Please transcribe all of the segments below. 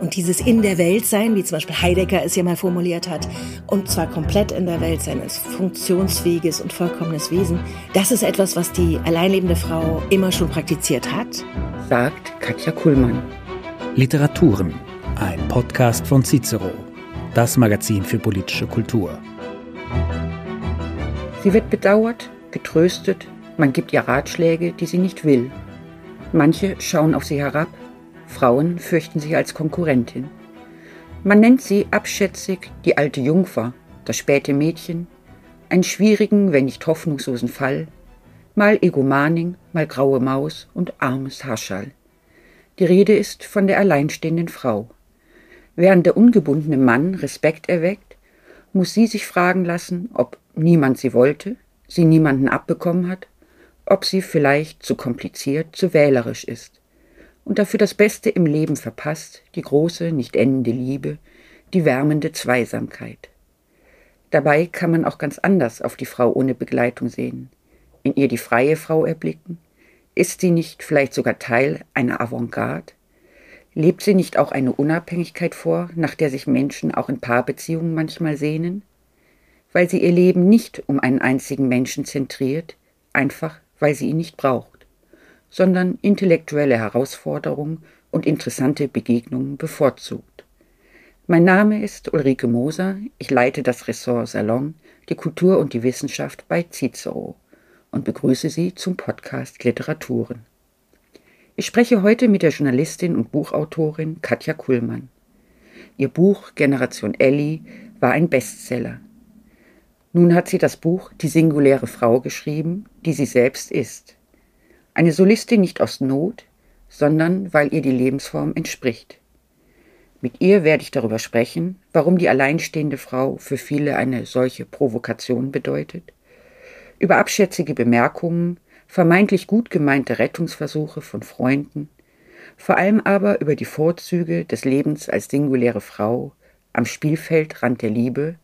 Und dieses in der Welt sein, wie zum Beispiel Heidegger es ja mal formuliert hat, und zwar komplett in der Welt sein, als funktionsfähiges und vollkommenes Wesen, das ist etwas, was die alleinlebende Frau immer schon praktiziert hat. Sagt Katja Kuhlmann. Literaturen, ein Podcast von Cicero, das Magazin für politische Kultur. Sie wird bedauert, getröstet, man gibt ihr Ratschläge, die sie nicht will. Manche schauen auf sie herab, Frauen fürchten sie als Konkurrentin. Man nennt sie abschätzig die alte Jungfer, das späte Mädchen, einen schwierigen, wenn nicht hoffnungslosen Fall, mal Egomaning, mal graue Maus und armes Haschall. Die Rede ist von der alleinstehenden Frau. Während der ungebundene Mann Respekt erweckt, muss sie sich fragen lassen, ob niemand sie wollte, sie niemanden abbekommen hat, ob sie vielleicht zu kompliziert, zu wählerisch ist und dafür das Beste im Leben verpasst, die große, nicht endende Liebe, die wärmende Zweisamkeit. Dabei kann man auch ganz anders auf die Frau ohne Begleitung sehen, in ihr die freie Frau erblicken. Ist sie nicht vielleicht sogar Teil einer Avantgarde? Lebt sie nicht auch eine Unabhängigkeit vor, nach der sich Menschen auch in Paarbeziehungen manchmal sehnen? Weil sie ihr Leben nicht um einen einzigen Menschen zentriert, einfach weil sie ihn nicht braucht sondern intellektuelle Herausforderungen und interessante Begegnungen bevorzugt. Mein Name ist Ulrike Moser, ich leite das Ressort Salon, die Kultur und die Wissenschaft bei Cicero und begrüße Sie zum Podcast Literaturen. Ich spreche heute mit der Journalistin und Buchautorin Katja Kuhlmann. Ihr Buch Generation Ellie war ein Bestseller. Nun hat sie das Buch Die singuläre Frau geschrieben, die sie selbst ist. Eine Solistin nicht aus Not, sondern weil ihr die Lebensform entspricht. Mit ihr werde ich darüber sprechen, warum die alleinstehende Frau für viele eine solche Provokation bedeutet, über abschätzige Bemerkungen, vermeintlich gut gemeinte Rettungsversuche von Freunden, vor allem aber über die Vorzüge des Lebens als singuläre Frau am Spielfeldrand der Liebe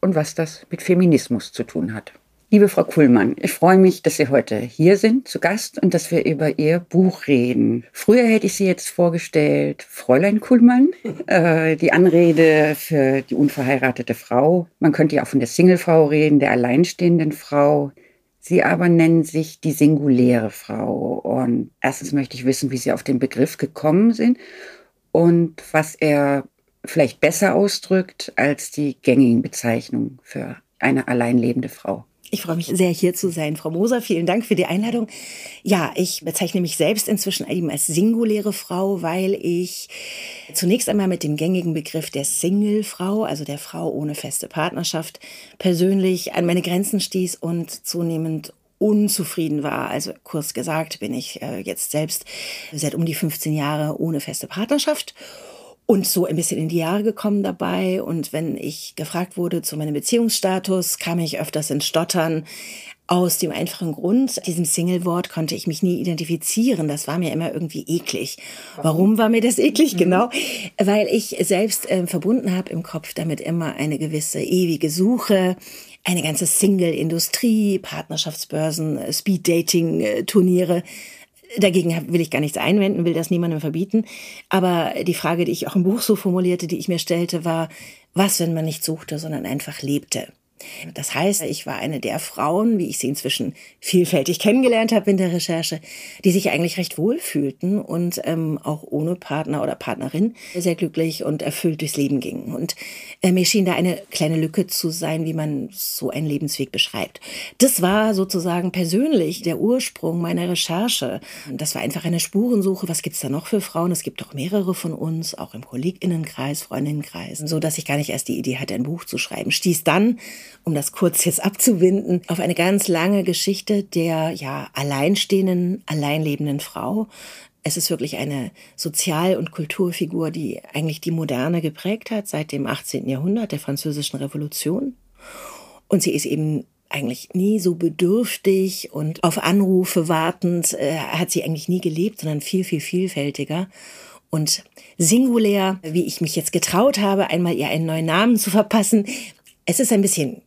und was das mit Feminismus zu tun hat. Liebe Frau Kuhlmann, ich freue mich, dass Sie heute hier sind, zu Gast und dass wir über Ihr Buch reden. Früher hätte ich Sie jetzt vorgestellt, Fräulein Kuhlmann, äh, die Anrede für die unverheiratete Frau. Man könnte ja auch von der Singlefrau reden, der alleinstehenden Frau. Sie aber nennen sich die singuläre Frau. Und erstens möchte ich wissen, wie Sie auf den Begriff gekommen sind und was er vielleicht besser ausdrückt als die gängigen Bezeichnungen für eine alleinlebende Frau. Ich freue mich sehr, hier zu sein. Frau Moser, vielen Dank für die Einladung. Ja, ich bezeichne mich selbst inzwischen eben als singuläre Frau, weil ich zunächst einmal mit dem gängigen Begriff der Single-Frau, also der Frau ohne feste Partnerschaft, persönlich an meine Grenzen stieß und zunehmend unzufrieden war. Also kurz gesagt bin ich äh, jetzt selbst seit um die 15 Jahre ohne feste Partnerschaft und so ein bisschen in die Jahre gekommen dabei. Und wenn ich gefragt wurde zu meinem Beziehungsstatus, kam ich öfters ins Stottern. Aus dem einfachen Grund, diesem Single-Wort konnte ich mich nie identifizieren. Das war mir immer irgendwie eklig. Warum war mir das eklig? Mhm. Genau, weil ich selbst äh, verbunden habe im Kopf damit immer eine gewisse ewige Suche, eine ganze Single-Industrie, Partnerschaftsbörsen, Speed-Dating-Turniere. Dagegen will ich gar nichts einwenden, will das niemandem verbieten. Aber die Frage, die ich auch im Buch so formulierte, die ich mir stellte, war, was, wenn man nicht suchte, sondern einfach lebte? Das heißt, ich war eine der Frauen, wie ich sie inzwischen vielfältig kennengelernt habe in der Recherche, die sich eigentlich recht wohl fühlten und ähm, auch ohne Partner oder Partnerin sehr glücklich und erfüllt durchs Leben gingen. Und äh, mir schien da eine kleine Lücke zu sein, wie man so einen Lebensweg beschreibt. Das war sozusagen persönlich der Ursprung meiner Recherche. Das war einfach eine Spurensuche. Was gibt's da noch für Frauen? Es gibt doch mehrere von uns, auch im Kolleginnenkreis, Freundinnenkreis, so dass ich gar nicht erst die Idee hatte, ein Buch zu schreiben. Stieß dann um das kurz jetzt abzuwinden, auf eine ganz lange Geschichte der ja alleinstehenden, alleinlebenden Frau. Es ist wirklich eine Sozial- und Kulturfigur, die eigentlich die Moderne geprägt hat seit dem 18. Jahrhundert, der französischen Revolution. Und sie ist eben eigentlich nie so bedürftig und auf Anrufe wartend äh, hat sie eigentlich nie gelebt, sondern viel, viel vielfältiger und singulär, wie ich mich jetzt getraut habe, einmal ihr einen neuen Namen zu verpassen. Es ist ein bisschen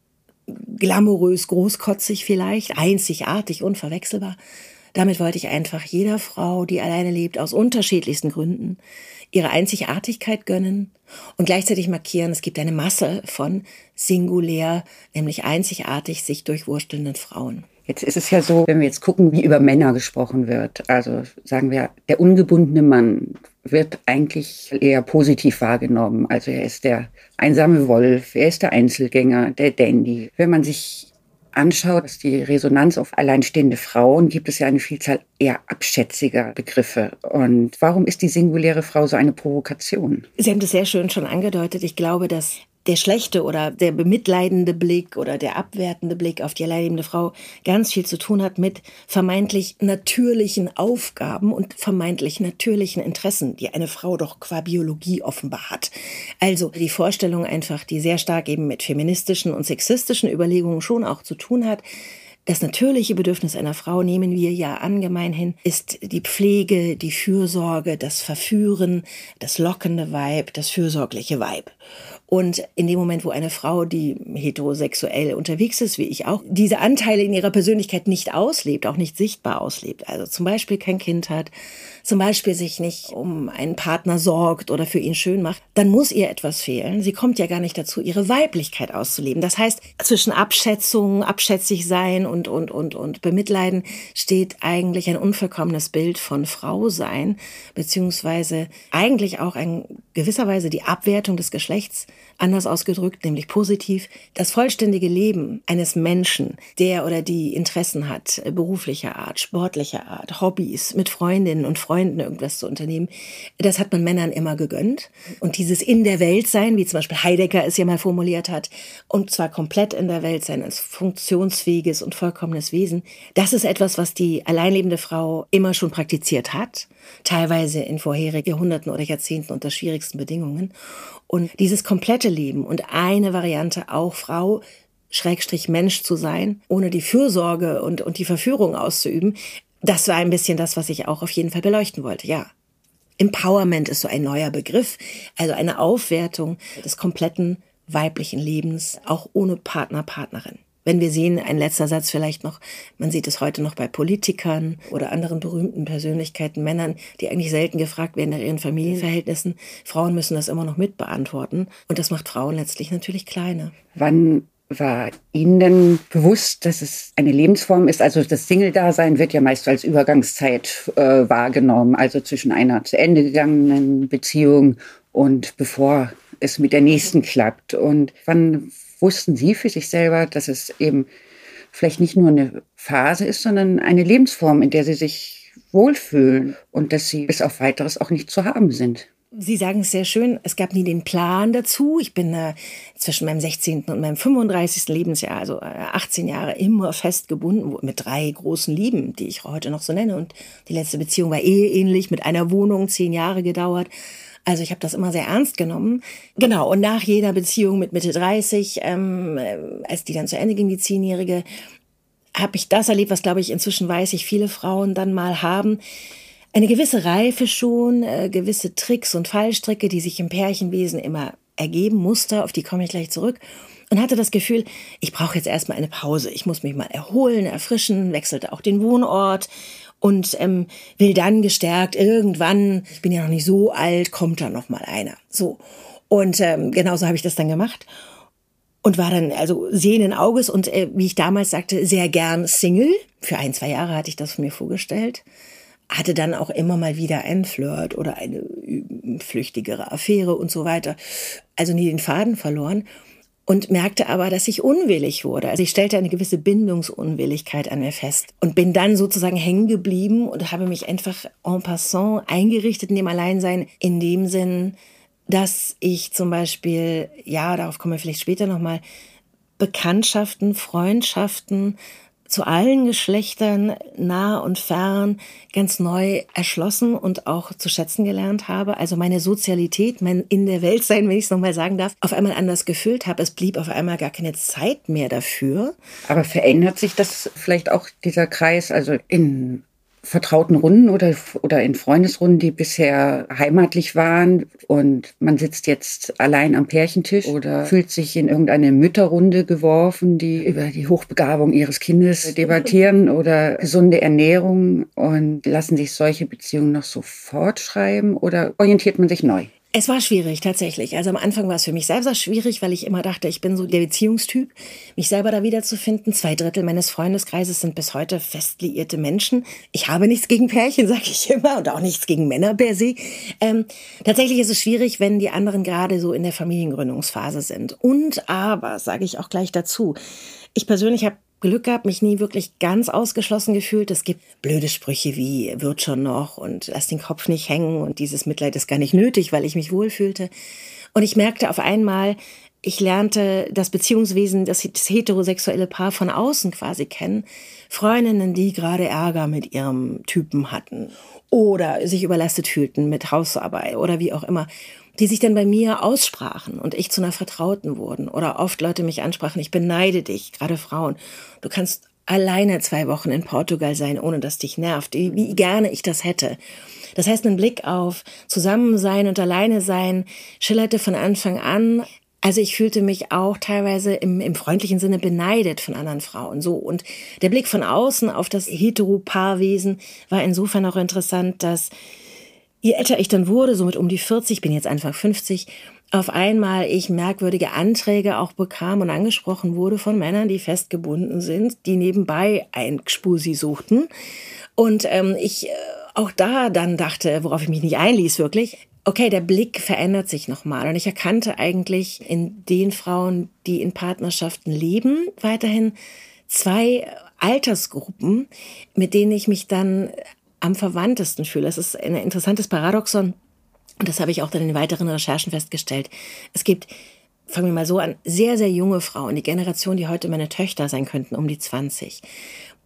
glamourös, großkotzig vielleicht, einzigartig, unverwechselbar. Damit wollte ich einfach jeder Frau, die alleine lebt, aus unterschiedlichsten Gründen, ihre Einzigartigkeit gönnen und gleichzeitig markieren, es gibt eine Masse von singulär, nämlich einzigartig sich durchwurstelnden Frauen. Jetzt ist es ja so, wenn wir jetzt gucken, wie über Männer gesprochen wird. Also sagen wir, der ungebundene Mann wird eigentlich eher positiv wahrgenommen. Also er ist der einsame Wolf, er ist der Einzelgänger, der Dandy. Wenn man sich anschaut, was die Resonanz auf alleinstehende Frauen, gibt es ja eine Vielzahl eher abschätziger Begriffe. Und warum ist die singuläre Frau so eine Provokation? Sie haben das sehr schön schon angedeutet. Ich glaube, dass der schlechte oder der bemitleidende Blick oder der abwertende Blick auf die alleinlebende Frau ganz viel zu tun hat mit vermeintlich natürlichen Aufgaben und vermeintlich natürlichen Interessen, die eine Frau doch qua Biologie offenbar hat. Also die Vorstellung einfach, die sehr stark eben mit feministischen und sexistischen Überlegungen schon auch zu tun hat, das natürliche Bedürfnis einer Frau, nehmen wir ja angemein hin, ist die Pflege, die Fürsorge, das Verführen, das lockende Weib, das fürsorgliche Weib. Und in dem Moment, wo eine Frau, die heterosexuell unterwegs ist, wie ich auch, diese Anteile in ihrer Persönlichkeit nicht auslebt, auch nicht sichtbar auslebt, also zum Beispiel kein Kind hat, zum Beispiel sich nicht um einen Partner sorgt oder für ihn schön macht, dann muss ihr etwas fehlen. Sie kommt ja gar nicht dazu, ihre Weiblichkeit auszuleben. Das heißt, zwischen Abschätzung, abschätzig sein und, und, und, und bemitleiden steht eigentlich ein unvollkommenes Bild von Frau sein, beziehungsweise eigentlich auch ein gewisserweise die Abwertung des Geschlechts Anders ausgedrückt, nämlich positiv, das vollständige Leben eines Menschen, der oder die Interessen hat, beruflicher Art, sportlicher Art, Hobbys, mit Freundinnen und Freunden irgendwas zu unternehmen, das hat man Männern immer gegönnt. Und dieses in der Welt sein, wie zum Beispiel Heidegger es ja mal formuliert hat, und zwar komplett in der Welt sein, als funktionsfähiges und vollkommenes Wesen, das ist etwas, was die alleinlebende Frau immer schon praktiziert hat, teilweise in vorherigen Jahrhunderten oder Jahrzehnten unter schwierigsten Bedingungen. Und dieses komplette Leben und eine Variante auch Frau Schrägstrich Mensch zu sein, ohne die Fürsorge und, und die Verführung auszuüben, das war ein bisschen das, was ich auch auf jeden Fall beleuchten wollte, ja. Empowerment ist so ein neuer Begriff, also eine Aufwertung des kompletten weiblichen Lebens, auch ohne Partner, Partnerin. Wenn wir sehen, ein letzter Satz vielleicht noch, man sieht es heute noch bei Politikern oder anderen berühmten Persönlichkeiten, Männern, die eigentlich selten gefragt werden nach ihren Familienverhältnissen. Frauen müssen das immer noch mitbeantworten. Und das macht Frauen letztlich natürlich kleiner. Wann war Ihnen denn bewusst, dass es eine Lebensform ist? Also das Single-Dasein wird ja meist als Übergangszeit äh, wahrgenommen, also zwischen einer zu Ende gegangenen Beziehung und bevor es mit der nächsten klappt. Und wann wussten Sie für sich selber, dass es eben vielleicht nicht nur eine Phase ist, sondern eine Lebensform, in der Sie sich wohlfühlen und dass Sie bis auf weiteres auch nicht zu haben sind. Sie sagen es sehr schön, es gab nie den Plan dazu. Ich bin äh, zwischen meinem 16. und meinem 35. Lebensjahr, also äh, 18 Jahre, immer fest gebunden mit drei großen Lieben, die ich heute noch so nenne. Und die letzte Beziehung war eheähnlich, mit einer Wohnung, zehn Jahre gedauert. Also ich habe das immer sehr ernst genommen. Genau, und nach jeder Beziehung mit Mitte 30, ähm, äh, als die dann zu Ende ging, die Zehnjährige, habe ich das erlebt, was, glaube ich, inzwischen weiß ich, viele Frauen dann mal haben. Eine gewisse Reife schon, äh, gewisse Tricks und Fallstricke, die sich im Pärchenwesen immer ergeben, Muster, auf die komme ich gleich zurück und hatte das Gefühl, ich brauche jetzt erstmal eine Pause. Ich muss mich mal erholen, erfrischen, wechselte auch den Wohnort und ähm, will dann gestärkt irgendwann, ich bin ja noch nicht so alt, kommt da noch mal einer. So und ähm, genauso habe ich das dann gemacht und war dann also sehenden Auges und äh, wie ich damals sagte, sehr gern Single. Für ein, zwei Jahre hatte ich das von mir vorgestellt. Hatte dann auch immer mal wieder ein Flirt oder eine flüchtigere Affäre und so weiter. Also nie den Faden verloren und merkte aber, dass ich unwillig wurde. Also ich stellte eine gewisse Bindungsunwilligkeit an mir fest und bin dann sozusagen hängen geblieben und habe mich einfach en passant eingerichtet in dem Alleinsein, in dem Sinn, dass ich zum Beispiel, ja, darauf kommen wir vielleicht später nochmal, Bekanntschaften, Freundschaften, zu allen Geschlechtern nah und fern ganz neu erschlossen und auch zu schätzen gelernt habe. Also meine Sozialität, mein in der Welt sein, wenn ich es nochmal sagen darf, auf einmal anders gefüllt habe. Es blieb auf einmal gar keine Zeit mehr dafür. Aber verändert sich das vielleicht auch dieser Kreis? Also in vertrauten Runden oder, oder in Freundesrunden, die bisher heimatlich waren und man sitzt jetzt allein am Pärchentisch oder fühlt sich in irgendeine Mütterrunde geworfen, die über die Hochbegabung ihres Kindes debattieren oder gesunde Ernährung und lassen sich solche Beziehungen noch so fortschreiben oder orientiert man sich neu? Es war schwierig, tatsächlich. Also am Anfang war es für mich selber schwierig, weil ich immer dachte, ich bin so der Beziehungstyp, mich selber da wiederzufinden. Zwei Drittel meines Freundeskreises sind bis heute fest liierte Menschen. Ich habe nichts gegen Pärchen, sage ich immer, und auch nichts gegen Männer per se. Ähm, tatsächlich ist es schwierig, wenn die anderen gerade so in der Familiengründungsphase sind. Und aber, sage ich auch gleich dazu, ich persönlich habe Glück gehabt, mich nie wirklich ganz ausgeschlossen gefühlt. Es gibt blöde Sprüche wie wird schon noch und lass den Kopf nicht hängen und dieses Mitleid ist gar nicht nötig, weil ich mich wohlfühlte. Und ich merkte auf einmal, ich lernte das Beziehungswesen, das, das heterosexuelle Paar von außen quasi kennen. Freundinnen, die gerade Ärger mit ihrem Typen hatten oder sich überlastet fühlten mit Hausarbeit oder wie auch immer die sich dann bei mir aussprachen und ich zu einer Vertrauten wurden. Oder oft Leute mich ansprachen, ich beneide dich, gerade Frauen. Du kannst alleine zwei Wochen in Portugal sein, ohne dass dich nervt, wie gerne ich das hätte. Das heißt, ein Blick auf Zusammensein und Alleine sein schillerte von Anfang an. Also ich fühlte mich auch teilweise im, im freundlichen Sinne beneidet von anderen Frauen. So und der Blick von außen auf das Heteropaarwesen war insofern auch interessant, dass Je älter ich dann wurde, somit um die 40, bin jetzt Anfang 50, auf einmal ich merkwürdige Anträge auch bekam und angesprochen wurde von Männern, die festgebunden sind, die nebenbei ein Gspusi suchten. Und ähm, ich äh, auch da dann dachte, worauf ich mich nicht einließ wirklich, okay, der Blick verändert sich nochmal. Und ich erkannte eigentlich in den Frauen, die in Partnerschaften leben, weiterhin zwei Altersgruppen, mit denen ich mich dann am verwandtesten fühle. Es ist ein interessantes Paradoxon. Und das habe ich auch dann in weiteren Recherchen festgestellt. Es gibt, fangen wir mal so an, sehr, sehr junge Frauen, die Generation, die heute meine Töchter sein könnten, um die 20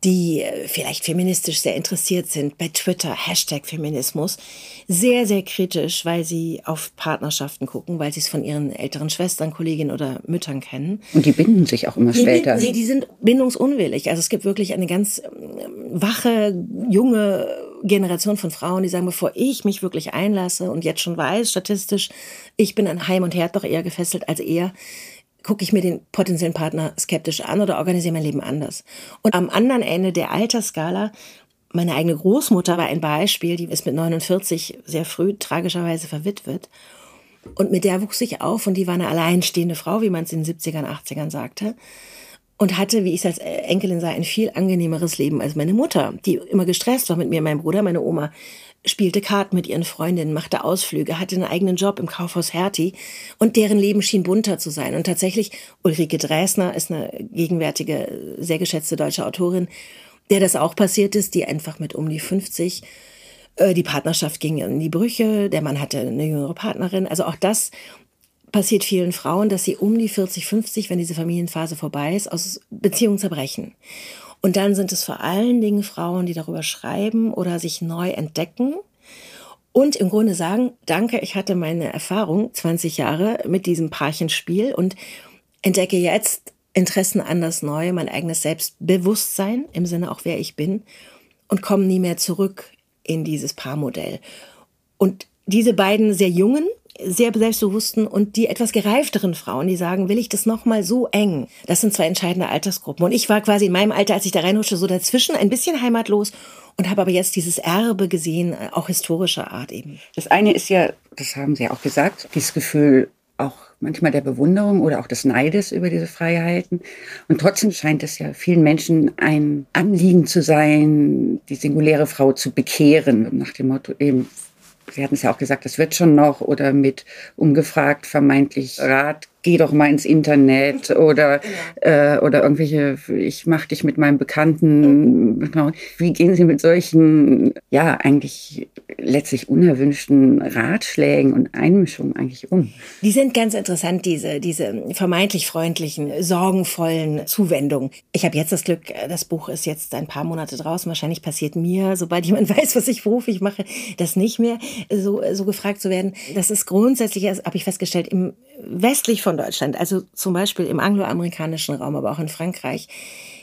die äh, vielleicht feministisch sehr interessiert sind, bei Twitter, Hashtag Feminismus, sehr, sehr kritisch, weil sie auf Partnerschaften gucken, weil sie es von ihren älteren Schwestern, Kolleginnen oder Müttern kennen. Und die binden sich auch immer die später. Binden, die sind bindungsunwillig. Also es gibt wirklich eine ganz ähm, wache, junge Generation von Frauen, die sagen, bevor ich mich wirklich einlasse und jetzt schon weiß, statistisch, ich bin an Heim und Herd doch eher gefesselt als er, gucke ich mir den potenziellen Partner skeptisch an oder organisiere mein Leben anders. Und am anderen Ende der Altersskala, meine eigene Großmutter war ein Beispiel, die ist mit 49 sehr früh tragischerweise verwitwet. Und mit der wuchs ich auf und die war eine alleinstehende Frau, wie man es in den 70ern, 80ern sagte. Und hatte, wie ich es als Enkelin sah, ein viel angenehmeres Leben als meine Mutter, die immer gestresst war mit mir, mein Bruder, meine Oma spielte Karten mit ihren Freundinnen, machte Ausflüge, hatte einen eigenen Job im Kaufhaus Hertie und deren Leben schien bunter zu sein. Und tatsächlich, Ulrike Dresner ist eine gegenwärtige, sehr geschätzte deutsche Autorin, der das auch passiert ist, die einfach mit um die 50 äh, die Partnerschaft ging in die Brüche, der Mann hatte eine jüngere Partnerin. Also auch das passiert vielen Frauen, dass sie um die 40, 50, wenn diese Familienphase vorbei ist, aus Beziehungen zerbrechen. Und dann sind es vor allen Dingen Frauen, die darüber schreiben oder sich neu entdecken und im Grunde sagen, danke, ich hatte meine Erfahrung 20 Jahre mit diesem Paarchenspiel und entdecke jetzt Interessen anders neu, mein eigenes Selbstbewusstsein im Sinne auch wer ich bin und komme nie mehr zurück in dieses Paarmodell. Und diese beiden sehr jungen sehr selbstbewussten und die etwas gereifteren Frauen, die sagen, will ich das nochmal so eng? Das sind zwei entscheidende Altersgruppen. Und ich war quasi in meinem Alter, als ich da reinrutschte, so dazwischen, ein bisschen heimatlos und habe aber jetzt dieses Erbe gesehen, auch historischer Art eben. Das eine ist ja, das haben Sie ja auch gesagt, dieses Gefühl auch manchmal der Bewunderung oder auch des Neides über diese Freiheiten. Und trotzdem scheint es ja vielen Menschen ein Anliegen zu sein, die singuläre Frau zu bekehren, nach dem Motto eben Sie hatten es ja auch gesagt, das wird schon noch oder mit ungefragt vermeintlich Rat geh doch mal ins Internet oder, genau. äh, oder irgendwelche, ich mach dich mit meinem Bekannten. Mhm. Wie gehen Sie mit solchen, ja, eigentlich letztlich unerwünschten Ratschlägen und Einmischungen eigentlich um? Die sind ganz interessant, diese, diese vermeintlich freundlichen, sorgenvollen Zuwendungen. Ich habe jetzt das Glück, das Buch ist jetzt ein paar Monate draußen. Wahrscheinlich passiert mir, sobald jemand weiß, was ich beruflich mache, das nicht mehr so, so gefragt zu werden. Das ist grundsätzlich, habe ich festgestellt, im westlich von Deutschland, also zum Beispiel im angloamerikanischen Raum, aber auch in Frankreich,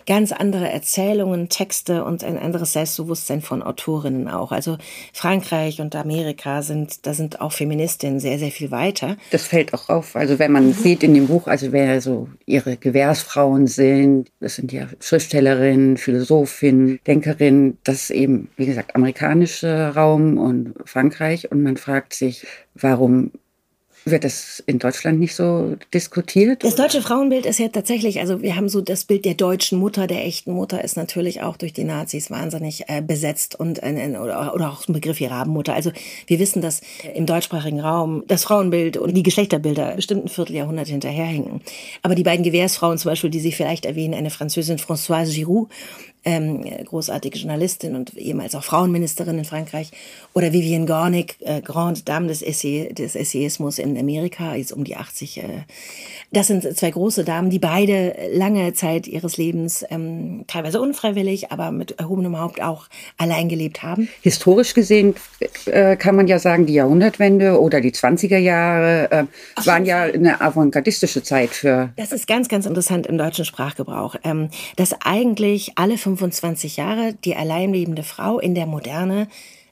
ganz andere Erzählungen, Texte und ein anderes Selbstbewusstsein von Autorinnen auch. Also Frankreich und Amerika sind, da sind auch Feministinnen sehr, sehr viel weiter. Das fällt auch auf. Also wenn man mhm. sieht in dem Buch, also wer so ihre Gewährsfrauen sind, das sind ja Schriftstellerinnen, Philosophinnen, Denkerinnen, das ist eben, wie gesagt, amerikanischer Raum und Frankreich. Und man fragt sich, warum wird das in Deutschland nicht so diskutiert? Das deutsche Frauenbild ist ja tatsächlich, also wir haben so das Bild der deutschen Mutter, der echten Mutter ist natürlich auch durch die Nazis wahnsinnig äh, besetzt und äh, oder, oder auch ein Begriff wie Rabenmutter. Also wir wissen, dass im deutschsprachigen Raum das Frauenbild und die Geschlechterbilder bestimmt ein Vierteljahrhundert hinterherhinken. Aber die beiden Gewährsfrauen zum Beispiel, die Sie vielleicht erwähnen, eine Französin Françoise Giroud, ähm, großartige Journalistin und ehemals auch Frauenministerin in Frankreich, oder Vivienne Gornick, äh, Grande Dame des, Essay, des Essayismus in Amerika, jetzt um die 80. Äh. Das sind zwei große Damen, die beide lange Zeit ihres Lebens, ähm, teilweise unfreiwillig, aber mit erhobenem Haupt auch allein gelebt haben. Historisch gesehen äh, kann man ja sagen, die Jahrhundertwende oder die 20er Jahre äh, waren ja eine avantgardistische Zeit für. Das ist ganz, ganz interessant im deutschen Sprachgebrauch, ähm, dass eigentlich alle fünf 25 Jahre die alleinlebende Frau in der Moderne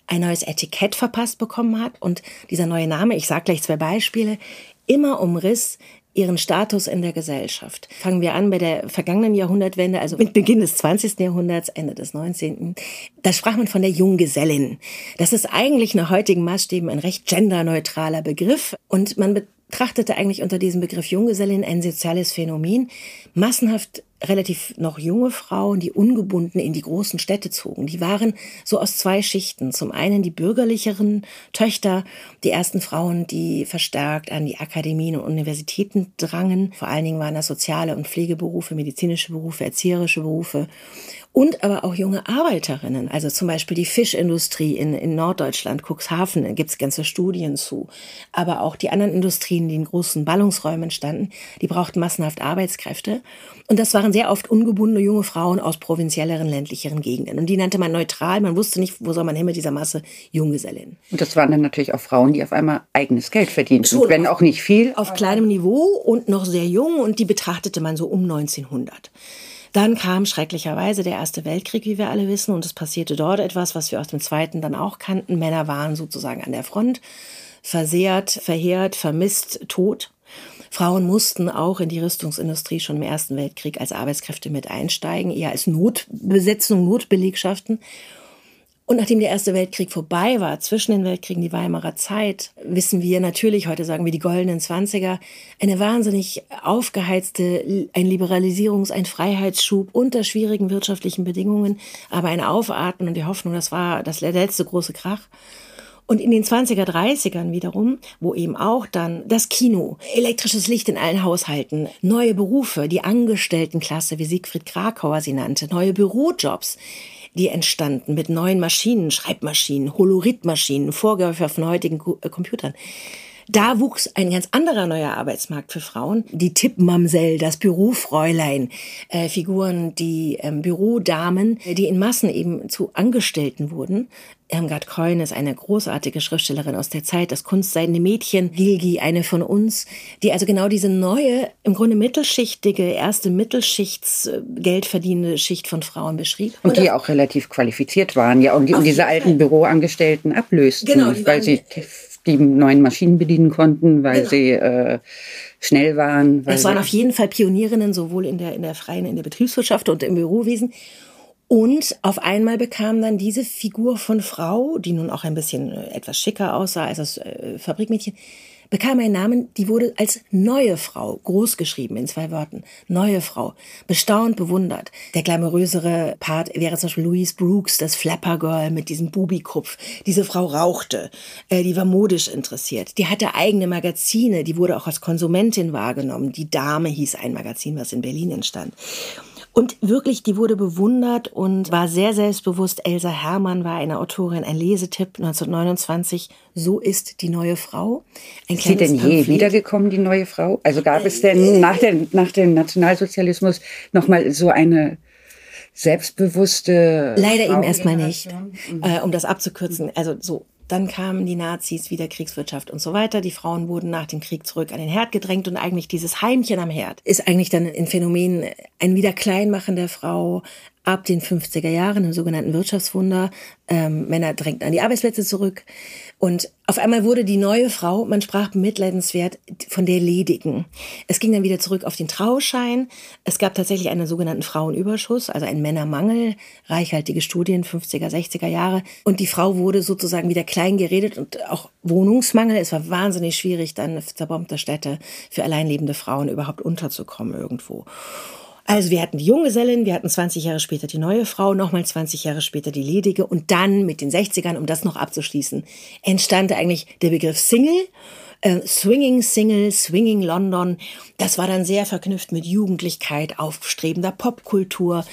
ein neues Etikett verpasst bekommen hat und dieser neue Name, ich sage gleich zwei Beispiele, immer umriss ihren Status in der Gesellschaft. Fangen wir an bei der vergangenen Jahrhundertwende, also mit Beginn des 20. Jahrhunderts, Ende des 19. Da sprach man von der Junggesellin. Das ist eigentlich nach heutigen Maßstäben ein recht genderneutraler Begriff und man betrachtete eigentlich unter diesem Begriff Junggesellin ein soziales Phänomen. Massenhaft relativ noch junge Frauen, die ungebunden in die großen Städte zogen. Die waren so aus zwei Schichten. Zum einen die bürgerlicheren Töchter, die ersten Frauen, die verstärkt an die Akademien und Universitäten drangen. Vor allen Dingen waren das soziale und Pflegeberufe, medizinische Berufe, erzieherische Berufe und aber auch junge Arbeiterinnen. Also zum Beispiel die Fischindustrie in, in Norddeutschland, Cuxhaven, da gibt's ganze Studien zu. Aber auch die anderen Industrien, die in großen Ballungsräumen standen, die brauchten massenhaft Arbeitskräfte. Und das waren sehr oft ungebundene junge Frauen aus provinzielleren, ländlicheren Gegenden. Und die nannte man neutral. Man wusste nicht, wo soll man hin mit dieser Masse Junggesellin. Und das waren dann natürlich auch Frauen, die auf einmal eigenes Geld verdienten, Schon wenn auch nicht viel. Auf kleinem Niveau und noch sehr jung. Und die betrachtete man so um 1900. Dann kam schrecklicherweise der Erste Weltkrieg, wie wir alle wissen, und es passierte dort etwas, was wir aus dem Zweiten dann auch kannten. Männer waren sozusagen an der Front, versehrt, verheert, vermisst, tot. Frauen mussten auch in die Rüstungsindustrie schon im Ersten Weltkrieg als Arbeitskräfte mit einsteigen, eher als Notbesetzung, Notbelegschaften. Und nachdem der Erste Weltkrieg vorbei war, zwischen den Weltkriegen die Weimarer Zeit, wissen wir natürlich, heute sagen wir die goldenen Zwanziger, eine wahnsinnig aufgeheizte, ein Liberalisierungs-, ein Freiheitsschub unter schwierigen wirtschaftlichen Bedingungen, aber ein Aufatmen und die Hoffnung, das war das letzte große Krach. Und in den 20er, 30ern wiederum, wo eben auch dann das Kino, elektrisches Licht in allen Haushalten, neue Berufe, die Angestelltenklasse, wie Siegfried Krakauer sie nannte, neue Bürojobs, die entstanden mit neuen Maschinen, Schreibmaschinen, Holoritmaschinen, Vorläufer von heutigen äh, Computern. Da wuchs ein ganz anderer neuer Arbeitsmarkt für Frauen. Die Tippmamsell, das Bürofräulein, äh, Figuren, die ähm, Bürodamen, die in Massen eben zu Angestellten wurden. Irmgard Keun ist eine großartige Schriftstellerin aus der Zeit, das kunstseidene Mädchen, Gilgi, eine von uns, die also genau diese neue, im Grunde mittelschichtige, erste Mittelschichts-Geld verdienende Schicht von Frauen beschrieb. Und, und die auch relativ qualifiziert waren, ja, und, die, und diese alten Büroangestellten ablösten, genau, weil sie die neuen Maschinen bedienen konnten, weil genau. sie äh, schnell waren. es waren auf jeden Fall Pionierinnen, sowohl in der, in der freien, in der Betriebswirtschaft und im Bürowesen. Und auf einmal bekam dann diese Figur von Frau, die nun auch ein bisschen äh, etwas schicker aussah als das äh, Fabrikmädchen, bekam einen Namen, die wurde als neue Frau großgeschrieben in zwei Worten. Neue Frau. Bestaunt, bewundert. Der glamourösere Part wäre zum Beispiel Louise Brooks, das Flapper Girl mit diesem Bubikopf. Diese Frau rauchte. Äh, die war modisch interessiert. Die hatte eigene Magazine. Die wurde auch als Konsumentin wahrgenommen. Die Dame hieß ein Magazin, was in Berlin entstand. Und wirklich, die wurde bewundert und war sehr selbstbewusst. Elsa Herrmann war eine Autorin, ein Lesetipp 1929. So ist die neue Frau. Ein ist sie denn je Pamphlet. wiedergekommen, die neue Frau? Also gab es denn nach, der, nach dem Nationalsozialismus nochmal so eine selbstbewusste. Leider eben erstmal nicht. Mhm. Äh, um das abzukürzen. Also so Dann kamen die Nazis, wieder Kriegswirtschaft und so weiter. Die Frauen wurden nach dem Krieg zurück an den Herd gedrängt und eigentlich dieses Heimchen am Herd ist eigentlich dann in Phänomen ein Wiederkleinmachen der Frau, ab den 50er Jahren im sogenannten Wirtschaftswunder. Ähm, Männer drängten an die Arbeitsplätze zurück. Und auf einmal wurde die neue Frau, man sprach bemitleidenswert von der Ledigen. Es ging dann wieder zurück auf den Trauschein. Es gab tatsächlich einen sogenannten Frauenüberschuss, also einen Männermangel, reichhaltige Studien, 50er, 60er Jahre. Und die Frau wurde sozusagen wieder klein geredet und auch Wohnungsmangel. Es war wahnsinnig schwierig, dann zerbombter Städte für alleinlebende Frauen überhaupt unterzukommen irgendwo. Also wir hatten die Junggesellin, wir hatten 20 Jahre später die neue Frau, nochmal 20 Jahre später die Ledige und dann mit den 60ern, um das noch abzuschließen, entstand eigentlich der Begriff Single. Äh, Swinging Single, Swinging London, das war dann sehr verknüpft mit Jugendlichkeit, aufstrebender Popkultur,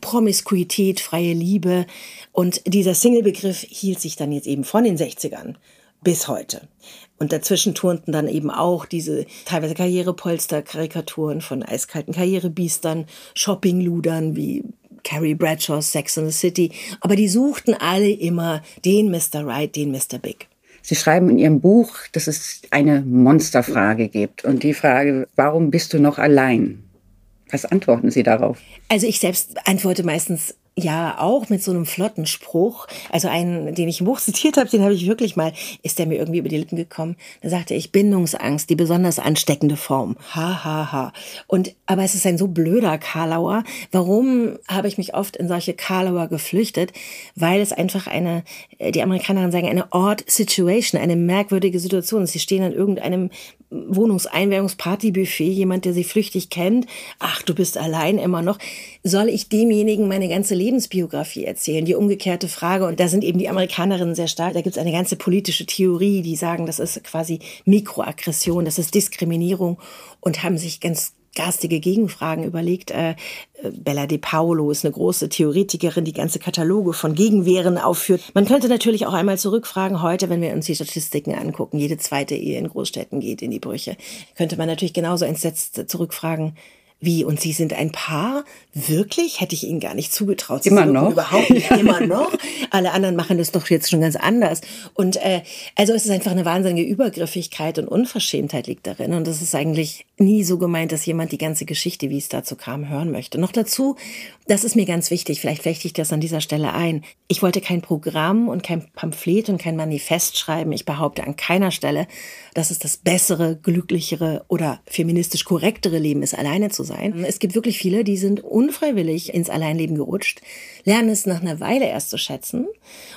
Promiskuität, freie Liebe. Und dieser Single-Begriff hielt sich dann jetzt eben von den 60ern bis heute. Und dazwischen turnten dann eben auch diese teilweise Karrierepolster-Karikaturen von eiskalten Karrierebiestern, Shoppingludern wie Carrie Bradshaw, Sex in the City. Aber die suchten alle immer den Mr. Right, den Mr. Big. Sie schreiben in Ihrem Buch, dass es eine Monsterfrage gibt. Und die Frage, warum bist du noch allein? Was antworten Sie darauf? Also ich selbst antworte meistens ja, auch mit so einem flotten Spruch. Also einen, den ich im Buch zitiert habe, den habe ich wirklich mal, ist der mir irgendwie über die Lippen gekommen. Da sagte ich, Bindungsangst, die besonders ansteckende Form. Ha, ha, ha. Und, aber es ist ein so blöder Karlauer. Warum habe ich mich oft in solche Karlauer geflüchtet? Weil es einfach eine, die Amerikaner sagen, eine odd situation, eine merkwürdige Situation. Sie stehen an irgendeinem Wohnungseinweihungspartybuffet, jemand, der sie flüchtig kennt. Ach, du bist allein immer noch. Soll ich demjenigen meine ganze Lebensbiografie erzählen? Die umgekehrte Frage. Und da sind eben die Amerikanerinnen sehr stark. Da gibt es eine ganze politische Theorie, die sagen, das ist quasi Mikroaggression, das ist Diskriminierung und haben sich ganz garstige Gegenfragen überlegt. Äh, Bella De Paolo ist eine große Theoretikerin, die ganze Kataloge von Gegenwehren aufführt. Man könnte natürlich auch einmal zurückfragen, heute, wenn wir uns die Statistiken angucken, jede zweite Ehe in Großstädten geht in die Brüche, könnte man natürlich genauso entsetzt zurückfragen, wie? Und Sie sind ein Paar? Wirklich? Hätte ich Ihnen gar nicht zugetraut. Sie immer noch? Überhaupt nicht. Immer noch. Alle anderen machen das doch jetzt schon ganz anders. Und äh, also es ist einfach eine wahnsinnige Übergriffigkeit und Unverschämtheit liegt darin. Und das ist eigentlich nie so gemeint, dass jemand die ganze Geschichte, wie es dazu kam, hören möchte. Noch dazu, das ist mir ganz wichtig, vielleicht flechte ich das an dieser Stelle ein. Ich wollte kein Programm und kein Pamphlet und kein Manifest schreiben. Ich behaupte an keiner Stelle, dass es das bessere, glücklichere oder feministisch korrektere Leben ist, alleine zu sein. Es gibt wirklich viele, die sind unfreiwillig ins Alleinleben gerutscht, lernen es nach einer Weile erst zu schätzen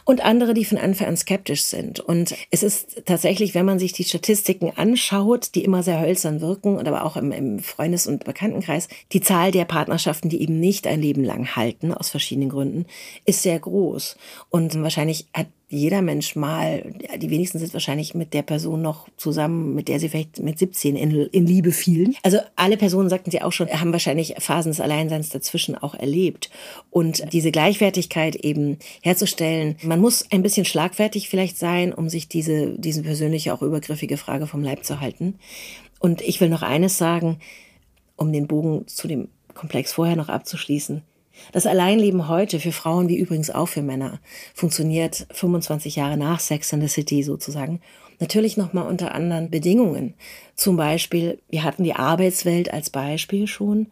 und andere, die von Anfang an skeptisch sind. Und es ist tatsächlich, wenn man sich die Statistiken anschaut, die immer sehr hölzern wirken, und aber auch im, im Freundes- und Bekanntenkreis, die Zahl der Partnerschaften, die eben nicht ein Leben lang halten, aus verschiedenen Gründen, ist sehr groß. Und wahrscheinlich hat jeder Mensch mal, die wenigsten sind wahrscheinlich mit der Person noch zusammen, mit der sie vielleicht mit 17 in, in Liebe fielen. Also alle Personen, sagten sie auch schon, haben wahrscheinlich Phasen des Alleinseins dazwischen auch erlebt. Und diese Gleichwertigkeit eben herzustellen, man muss ein bisschen schlagfertig vielleicht sein, um sich diese, diese persönliche, auch übergriffige Frage vom Leib zu halten. Und ich will noch eines sagen, um den Bogen zu dem Komplex vorher noch abzuschließen. Das Alleinleben heute für Frauen wie übrigens auch für Männer funktioniert 25 Jahre nach Sex in the City sozusagen. Natürlich nochmal unter anderen Bedingungen. Zum Beispiel, wir hatten die Arbeitswelt als Beispiel schon.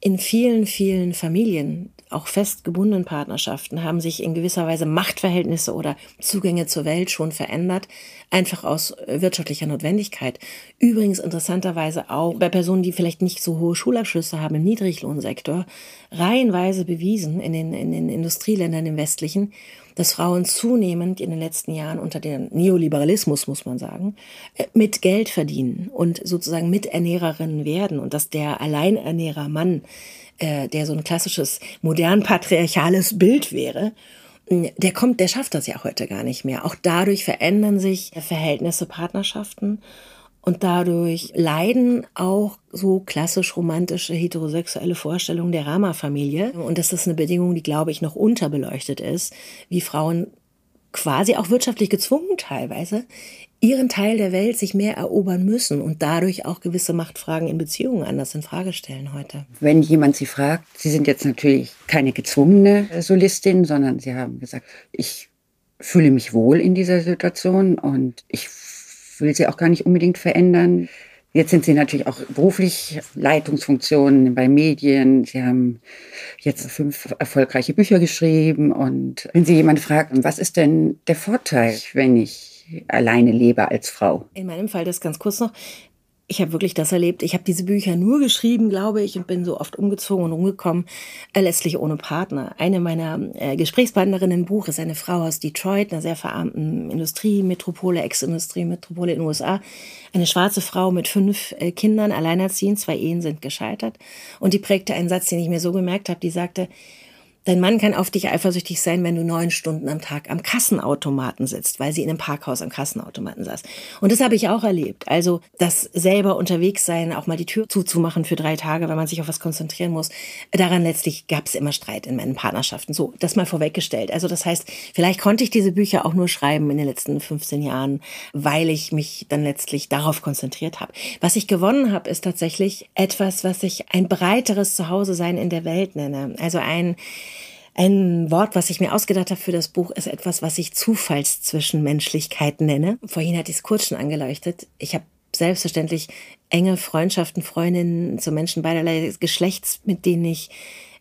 In vielen, vielen Familien auch festgebundenen Partnerschaften haben sich in gewisser Weise Machtverhältnisse oder Zugänge zur Welt schon verändert, einfach aus äh, wirtschaftlicher Notwendigkeit. Übrigens interessanterweise auch bei Personen, die vielleicht nicht so hohe Schulabschlüsse haben im Niedriglohnsektor, reihenweise bewiesen in den, in den Industrieländern im westlichen, dass Frauen zunehmend in den letzten Jahren unter dem Neoliberalismus, muss man sagen, äh, mit Geld verdienen und sozusagen Miternährerinnen werden und dass der Alleinernährer Mann äh, der so ein klassisches modern patriarchales Bild wäre, der kommt, der schafft das ja heute gar nicht mehr. Auch dadurch verändern sich Verhältnisse, Partnerschaften und dadurch leiden auch so klassisch romantische heterosexuelle Vorstellungen der Rama-Familie. Und das ist eine Bedingung, die, glaube ich, noch unterbeleuchtet ist, wie Frauen quasi auch wirtschaftlich gezwungen teilweise ihren Teil der Welt sich mehr erobern müssen und dadurch auch gewisse Machtfragen in Beziehungen anders in Frage stellen heute. Wenn jemand Sie fragt, Sie sind jetzt natürlich keine gezwungene Solistin, sondern Sie haben gesagt, ich fühle mich wohl in dieser Situation und ich will sie auch gar nicht unbedingt verändern. Jetzt sind Sie natürlich auch beruflich Leitungsfunktionen bei Medien. Sie haben jetzt fünf erfolgreiche Bücher geschrieben. Und wenn Sie jemand fragen, was ist denn der Vorteil, wenn ich alleine lebe als Frau? In meinem Fall das ganz kurz noch ich habe wirklich das erlebt. Ich habe diese Bücher nur geschrieben, glaube ich, und bin so oft umgezogen und umgekommen, äh, letztlich ohne Partner. Eine meiner äh, Gesprächspartnerinnen im Buch ist eine Frau aus Detroit, einer sehr verarmten Industriemetropole, Ex-Industriemetropole in den USA. Eine schwarze Frau mit fünf äh, Kindern, alleinerziehend, zwei Ehen sind gescheitert. Und die prägte einen Satz, den ich mir so gemerkt habe, die sagte, Dein Mann kann auf dich eifersüchtig sein, wenn du neun Stunden am Tag am Kassenautomaten sitzt, weil sie in einem Parkhaus am Kassenautomaten saß. Und das habe ich auch erlebt. Also das selber unterwegs sein, auch mal die Tür zuzumachen für drei Tage, weil man sich auf was konzentrieren muss. Daran letztlich gab es immer Streit in meinen Partnerschaften. So, das mal vorweggestellt. Also das heißt, vielleicht konnte ich diese Bücher auch nur schreiben in den letzten 15 Jahren, weil ich mich dann letztlich darauf konzentriert habe. Was ich gewonnen habe, ist tatsächlich etwas, was ich ein breiteres Zuhause sein in der Welt nenne. Also ein ein Wort, was ich mir ausgedacht habe für das Buch, ist etwas, was ich Zufallszwischenmenschlichkeit nenne. Vorhin hatte ich es kurz schon angeleuchtet. Ich habe selbstverständlich enge Freundschaften, Freundinnen zu Menschen beiderlei Geschlechts, mit denen ich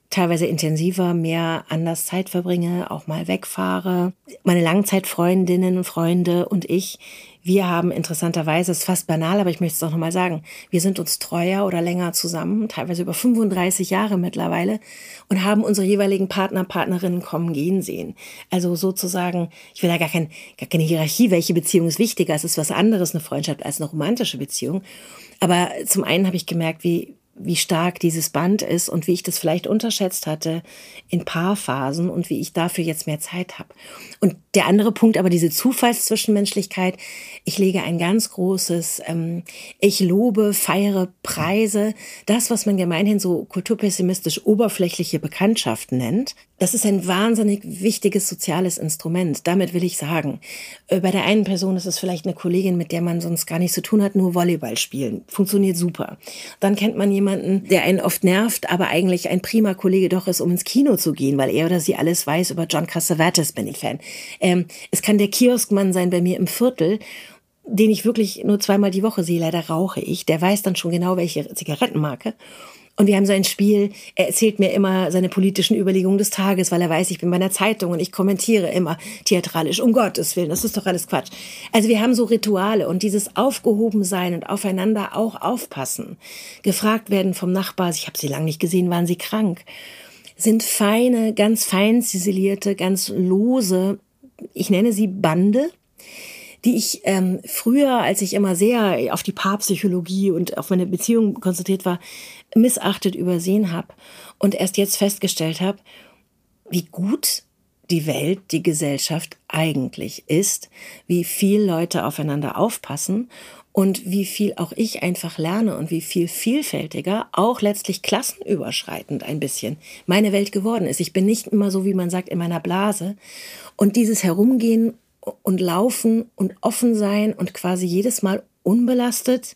teilweise intensiver, mehr anders Zeit verbringe, auch mal wegfahre. Meine Langzeitfreundinnen und Freunde und ich, wir haben interessanterweise, es ist fast banal, aber ich möchte es auch nochmal sagen, wir sind uns treuer oder länger zusammen, teilweise über 35 Jahre mittlerweile und haben unsere jeweiligen Partner, Partnerinnen kommen, gehen sehen. Also sozusagen, ich will da gar, kein, gar keine Hierarchie, welche Beziehung ist wichtiger. Es ist was anderes, eine Freundschaft als eine romantische Beziehung. Aber zum einen habe ich gemerkt, wie, wie stark dieses Band ist und wie ich das vielleicht unterschätzt hatte in Paarphasen und wie ich dafür jetzt mehr Zeit habe. Und der andere Punkt, aber diese Zufallszwischenmenschlichkeit, ich lege ein ganz großes, ähm, ich lobe, feiere, preise, das, was man gemeinhin so kulturpessimistisch oberflächliche Bekanntschaften nennt, das ist ein wahnsinnig wichtiges soziales Instrument. Damit will ich sagen, äh, bei der einen Person ist es vielleicht eine Kollegin, mit der man sonst gar nichts zu tun hat, nur Volleyball spielen. Funktioniert super. Dann kennt man jemanden, der einen oft nervt, aber eigentlich ein prima Kollege doch ist, um ins Kino zu gehen, weil er oder sie alles weiß über John Cassavetes, bin ich Fan. Ähm, es kann der Kioskmann sein bei mir im Viertel den ich wirklich nur zweimal die Woche sehe, leider rauche ich, der weiß dann schon genau, welche Zigarettenmarke. Und wir haben so ein Spiel, er erzählt mir immer seine politischen Überlegungen des Tages, weil er weiß, ich bin bei einer Zeitung und ich kommentiere immer theatralisch, um Gottes Willen, das ist doch alles Quatsch. Also wir haben so Rituale und dieses Aufgehobensein und aufeinander auch aufpassen. Gefragt werden vom Nachbar, ich habe sie lange nicht gesehen, waren sie krank, sind feine, ganz fein ziselierte, ganz lose, ich nenne sie Bande, die ich ähm, früher, als ich immer sehr auf die Paarpsychologie und auf meine Beziehung konzentriert war, missachtet übersehen habe und erst jetzt festgestellt habe, wie gut die Welt, die Gesellschaft eigentlich ist, wie viel Leute aufeinander aufpassen und wie viel auch ich einfach lerne und wie viel vielfältiger, auch letztlich klassenüberschreitend ein bisschen meine Welt geworden ist. Ich bin nicht immer so, wie man sagt, in meiner Blase. Und dieses Herumgehen und Laufen und offen sein und quasi jedes Mal unbelastet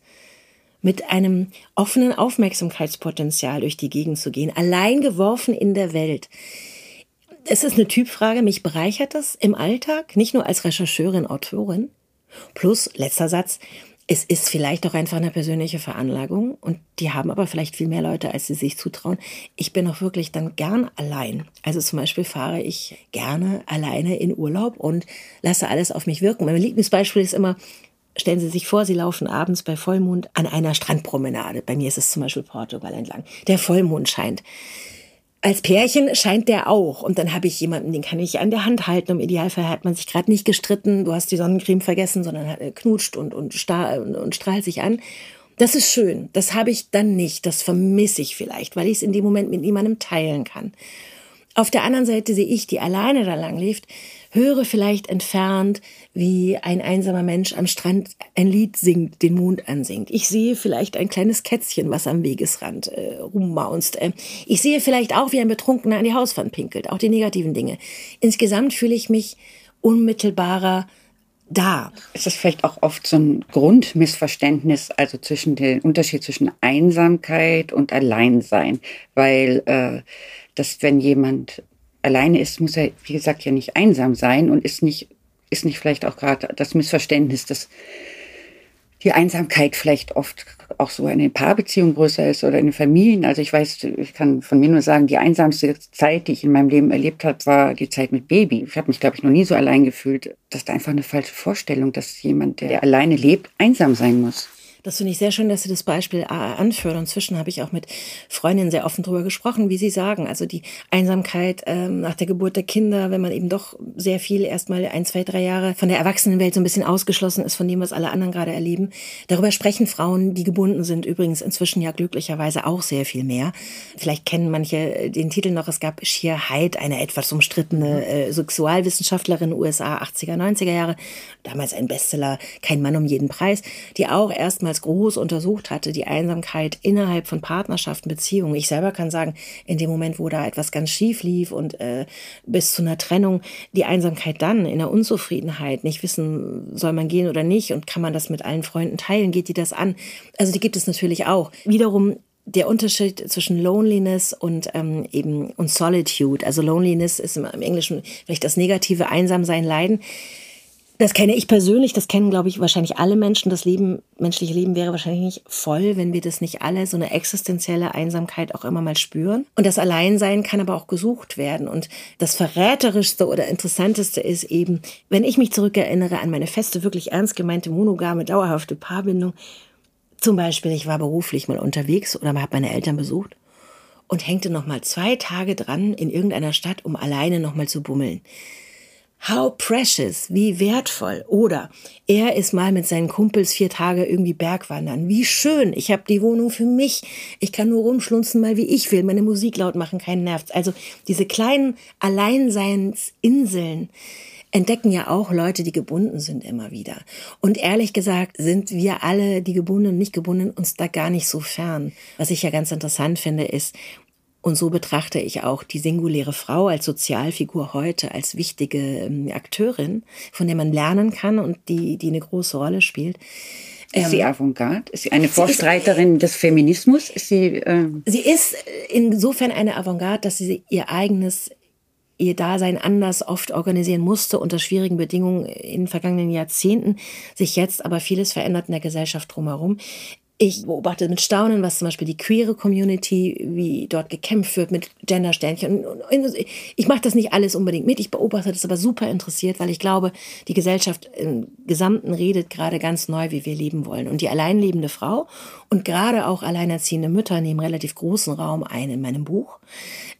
mit einem offenen Aufmerksamkeitspotenzial durch die Gegend zu gehen, allein geworfen in der Welt. Es ist eine Typfrage, mich bereichert das im Alltag, nicht nur als Rechercheurin, Autorin. Plus, letzter Satz, es ist vielleicht auch einfach eine persönliche Veranlagung und die haben aber vielleicht viel mehr Leute, als sie sich zutrauen. Ich bin auch wirklich dann gern allein. Also zum Beispiel fahre ich gerne alleine in Urlaub und lasse alles auf mich wirken. Mein Lieblingsbeispiel ist immer, Stellen Sie sich vor, Sie laufen abends bei Vollmond an einer Strandpromenade. Bei mir ist es zum Beispiel Portugal entlang. Der Vollmond scheint. Als Pärchen scheint der auch. Und dann habe ich jemanden, den kann ich an der Hand halten. Im Idealfall hat man sich gerade nicht gestritten. Du hast die Sonnencreme vergessen, sondern äh, knutscht und, und, und, und strahlt sich an. Das ist schön. Das habe ich dann nicht. Das vermisse ich vielleicht, weil ich es in dem Moment mit niemandem teilen kann. Auf der anderen Seite sehe ich, die alleine da lang lebt, höre vielleicht entfernt, wie ein einsamer Mensch am Strand ein Lied singt, den Mond ansingt. Ich sehe vielleicht ein kleines Kätzchen, was am Wegesrand äh, rummaunst. Äh, ich sehe vielleicht auch, wie ein Betrunkener an die Hauswand pinkelt, auch die negativen Dinge. Insgesamt fühle ich mich unmittelbarer da. Ist das vielleicht auch oft so ein Grundmissverständnis, also zwischen den Unterschied zwischen Einsamkeit und Alleinsein, weil äh, dass wenn jemand alleine ist, muss er, wie gesagt, ja nicht einsam sein und ist nicht, ist nicht vielleicht auch gerade das Missverständnis, dass die Einsamkeit vielleicht oft auch so eine Paarbeziehung größer ist oder in Familien. Also ich weiß, ich kann von mir nur sagen, die einsamste Zeit, die ich in meinem Leben erlebt habe, war die Zeit mit Baby. Ich habe mich, glaube ich, noch nie so allein gefühlt. Das ist einfach eine falsche Vorstellung, dass jemand, der alleine lebt, einsam sein muss. Das finde ich sehr schön, dass Sie das Beispiel äh, anführen. Und inzwischen habe ich auch mit Freundinnen sehr offen darüber gesprochen, wie Sie sagen. Also die Einsamkeit ähm, nach der Geburt der Kinder, wenn man eben doch sehr viel erstmal ein, zwei, drei Jahre von der Erwachsenenwelt so ein bisschen ausgeschlossen ist von dem, was alle anderen gerade erleben. Darüber sprechen Frauen, die gebunden sind, übrigens inzwischen ja glücklicherweise auch sehr viel mehr. Vielleicht kennen manche äh, den Titel noch. Es gab Shir Hyde, eine etwas umstrittene äh, Sexualwissenschaftlerin USA 80er, 90er Jahre, damals ein Bestseller, kein Mann um jeden Preis, die auch erstmals damals groß untersucht hatte, die Einsamkeit innerhalb von Partnerschaften, Beziehungen. Ich selber kann sagen, in dem Moment, wo da etwas ganz schief lief und äh, bis zu einer Trennung, die Einsamkeit dann in der Unzufriedenheit, nicht wissen, soll man gehen oder nicht und kann man das mit allen Freunden teilen, geht die das an? Also die gibt es natürlich auch. Wiederum der Unterschied zwischen Loneliness und ähm, eben und Solitude. Also Loneliness ist im, im Englischen vielleicht das negative Einsamsein, Leiden. Das kenne ich persönlich, das kennen, glaube ich, wahrscheinlich alle Menschen. Das Leben, menschliche Leben wäre wahrscheinlich nicht voll, wenn wir das nicht alle, so eine existenzielle Einsamkeit auch immer mal spüren. Und das Alleinsein kann aber auch gesucht werden. Und das Verräterischste oder Interessanteste ist eben, wenn ich mich zurückerinnere an meine feste, wirklich ernst gemeinte, monogame, dauerhafte Paarbindung. Zum Beispiel, ich war beruflich mal unterwegs oder habe meine Eltern besucht und hängte noch mal zwei Tage dran in irgendeiner Stadt, um alleine noch mal zu bummeln. How precious, wie wertvoll. Oder er ist mal mit seinen Kumpels vier Tage irgendwie Bergwandern. Wie schön, ich habe die Wohnung für mich. Ich kann nur rumschlunzen, mal wie ich will. Meine Musik laut machen, keinen Nerv. Also diese kleinen Alleinseinsinseln entdecken ja auch Leute, die gebunden sind immer wieder. Und ehrlich gesagt sind wir alle, die gebunden und nicht gebunden, uns da gar nicht so fern. Was ich ja ganz interessant finde, ist, und so betrachte ich auch die singuläre Frau als Sozialfigur heute als wichtige ähm, Akteurin, von der man lernen kann und die, die eine große Rolle spielt. Ist sie ähm, Avantgarde? Ist sie eine Vorstreiterin ist, des Feminismus? Ist sie, ähm sie ist insofern eine Avantgarde, dass sie ihr eigenes ihr Dasein anders oft organisieren musste unter schwierigen Bedingungen in den vergangenen Jahrzehnten, sich jetzt aber vieles verändert in der Gesellschaft drumherum. Ich beobachte mit Staunen, was zum Beispiel die queere Community, wie dort gekämpft wird mit Gendersternchen. Ich mache das nicht alles unbedingt mit, ich beobachte das aber super interessiert, weil ich glaube, die Gesellschaft im Gesamten redet gerade ganz neu, wie wir leben wollen. Und die alleinlebende Frau und gerade auch alleinerziehende Mütter nehmen relativ großen Raum ein in meinem Buch.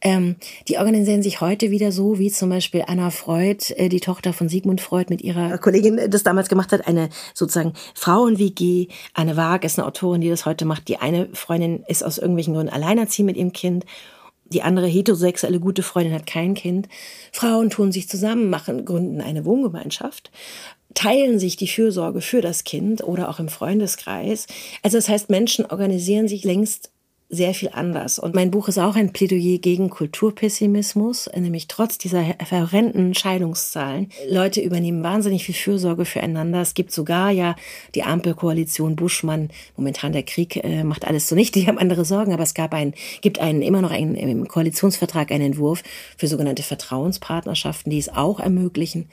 Ähm, die organisieren sich heute wieder so, wie zum Beispiel Anna Freud, äh, die Tochter von Sigmund Freud mit ihrer Kollegin das damals gemacht hat, eine sozusagen Frauen-WG. Anne Waag ist eine Autorin, die das heute macht. Die eine Freundin ist aus irgendwelchen Gründen alleinerziehend mit ihrem Kind. Die andere heterosexuelle gute Freundin hat kein Kind. Frauen tun sich zusammen, machen, gründen eine Wohngemeinschaft teilen sich die Fürsorge für das Kind oder auch im Freundeskreis. Also das heißt, Menschen organisieren sich längst sehr viel anders. Und mein Buch ist auch ein Plädoyer gegen Kulturpessimismus, nämlich trotz dieser horrenden Scheidungszahlen. Leute übernehmen wahnsinnig viel Fürsorge füreinander. Es gibt sogar ja die Ampelkoalition Buschmann. Momentan der Krieg äh, macht alles so nicht. Die haben andere Sorgen, aber es gab einen, gibt einen, immer noch einen, im Koalitionsvertrag einen Entwurf für sogenannte Vertrauenspartnerschaften, die es auch ermöglichen,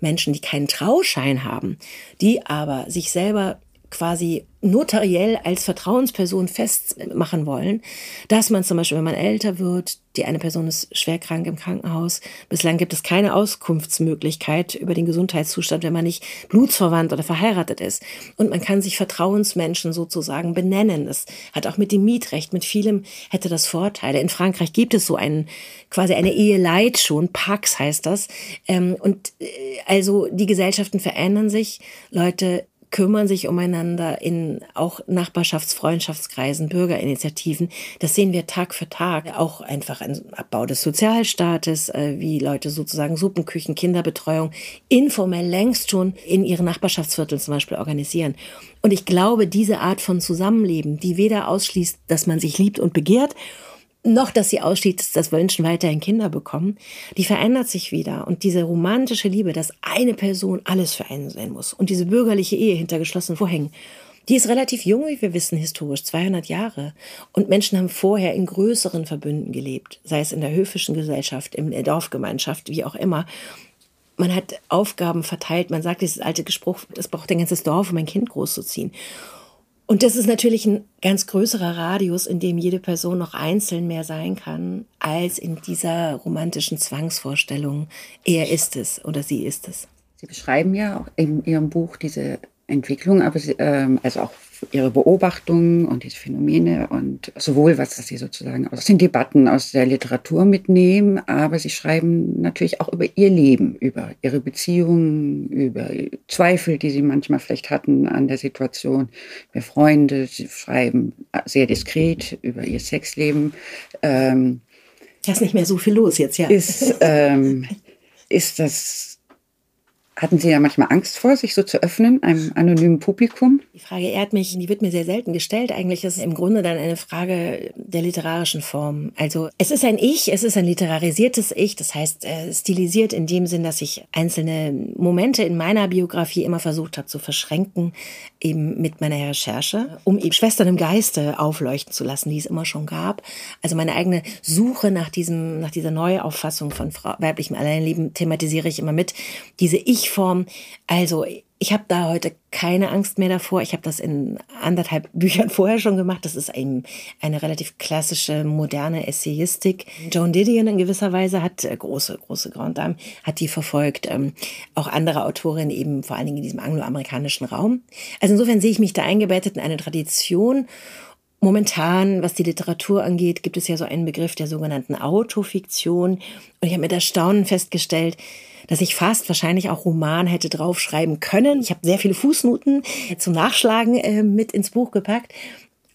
Menschen, die keinen Trauschein haben, die aber sich selber quasi notariell als Vertrauensperson festmachen wollen, dass man zum Beispiel, wenn man älter wird, die eine Person ist schwer krank im Krankenhaus, bislang gibt es keine Auskunftsmöglichkeit über den Gesundheitszustand, wenn man nicht blutsverwandt oder verheiratet ist. Und man kann sich Vertrauensmenschen sozusagen benennen. Das hat auch mit dem Mietrecht, mit vielem hätte das Vorteile. In Frankreich gibt es so einen, quasi eine Eheleid schon, Pax heißt das. Ähm, und äh, also die Gesellschaften verändern sich. Leute kümmern sich umeinander in auch Nachbarschafts-, Freundschaftskreisen, Bürgerinitiativen. Das sehen wir Tag für Tag. Auch einfach ein Abbau des Sozialstaates, äh, wie Leute sozusagen Suppenküchen, Kinderbetreuung informell längst schon in ihren Nachbarschaftsvierteln zum Beispiel organisieren. Und ich glaube, diese Art von Zusammenleben, die weder ausschließt, dass man sich liebt und begehrt, noch, dass sie ausschließt, dass Menschen weiterhin Kinder bekommen, die verändert sich wieder. Und diese romantische Liebe, dass eine Person alles für einen sein muss und diese bürgerliche Ehe hinter geschlossenen Vorhängen, Die ist relativ jung, wie wir wissen, historisch, 200 Jahre. Und Menschen haben vorher in größeren Verbünden gelebt, sei es in der höfischen Gesellschaft, in der Dorfgemeinschaft, wie auch immer. Man hat Aufgaben verteilt. Man sagt dieses alte Gespruch, es braucht ein ganzes Dorf, um ein Kind großzuziehen. Und das ist natürlich ein ganz größerer Radius, in dem jede Person noch einzeln mehr sein kann, als in dieser romantischen Zwangsvorstellung, er ist es oder sie ist es. Sie beschreiben ja auch in Ihrem Buch diese Entwicklung, aber sie, ähm, also auch ihre Beobachtungen und diese Phänomene und sowohl was sie sozusagen aus den Debatten, aus der Literatur mitnehmen, aber sie schreiben natürlich auch über ihr Leben, über ihre Beziehungen, über Zweifel, die sie manchmal vielleicht hatten an der Situation, über Freunde. Sie schreiben sehr diskret über ihr Sexleben. Ähm, da ist nicht mehr so viel los jetzt, ja. Ist, ähm, ist das hatten Sie ja manchmal Angst vor, sich so zu öffnen, einem anonymen Publikum? Die Frage ehrt mich, die wird mir sehr selten gestellt. Eigentlich ist es im Grunde dann eine Frage der literarischen Form. Also es ist ein Ich, es ist ein literarisiertes Ich, das heißt äh, stilisiert in dem Sinn, dass ich einzelne Momente in meiner Biografie immer versucht habe zu verschränken, eben mit meiner Recherche, um eben Schwestern im Geiste aufleuchten zu lassen, die es immer schon gab. Also meine eigene Suche nach diesem, nach dieser Neuauffassung von Frau, weiblichem Alleinleben thematisiere ich immer mit. Diese Ich Form. Also ich habe da heute keine Angst mehr davor. Ich habe das in anderthalb Büchern vorher schon gemacht. Das ist ein, eine relativ klassische, moderne Essayistik. Joan Didion in gewisser Weise hat, äh, große, große Grand Dame, hat die verfolgt. Ähm, auch andere Autorinnen eben vor allen Dingen in diesem angloamerikanischen Raum. Also insofern sehe ich mich da eingebettet in eine Tradition. Momentan, was die Literatur angeht, gibt es ja so einen Begriff der sogenannten Autofiktion. Und ich habe mit Erstaunen festgestellt, dass ich fast wahrscheinlich auch Roman hätte draufschreiben können. Ich habe sehr viele Fußnoten zum Nachschlagen äh, mit ins Buch gepackt.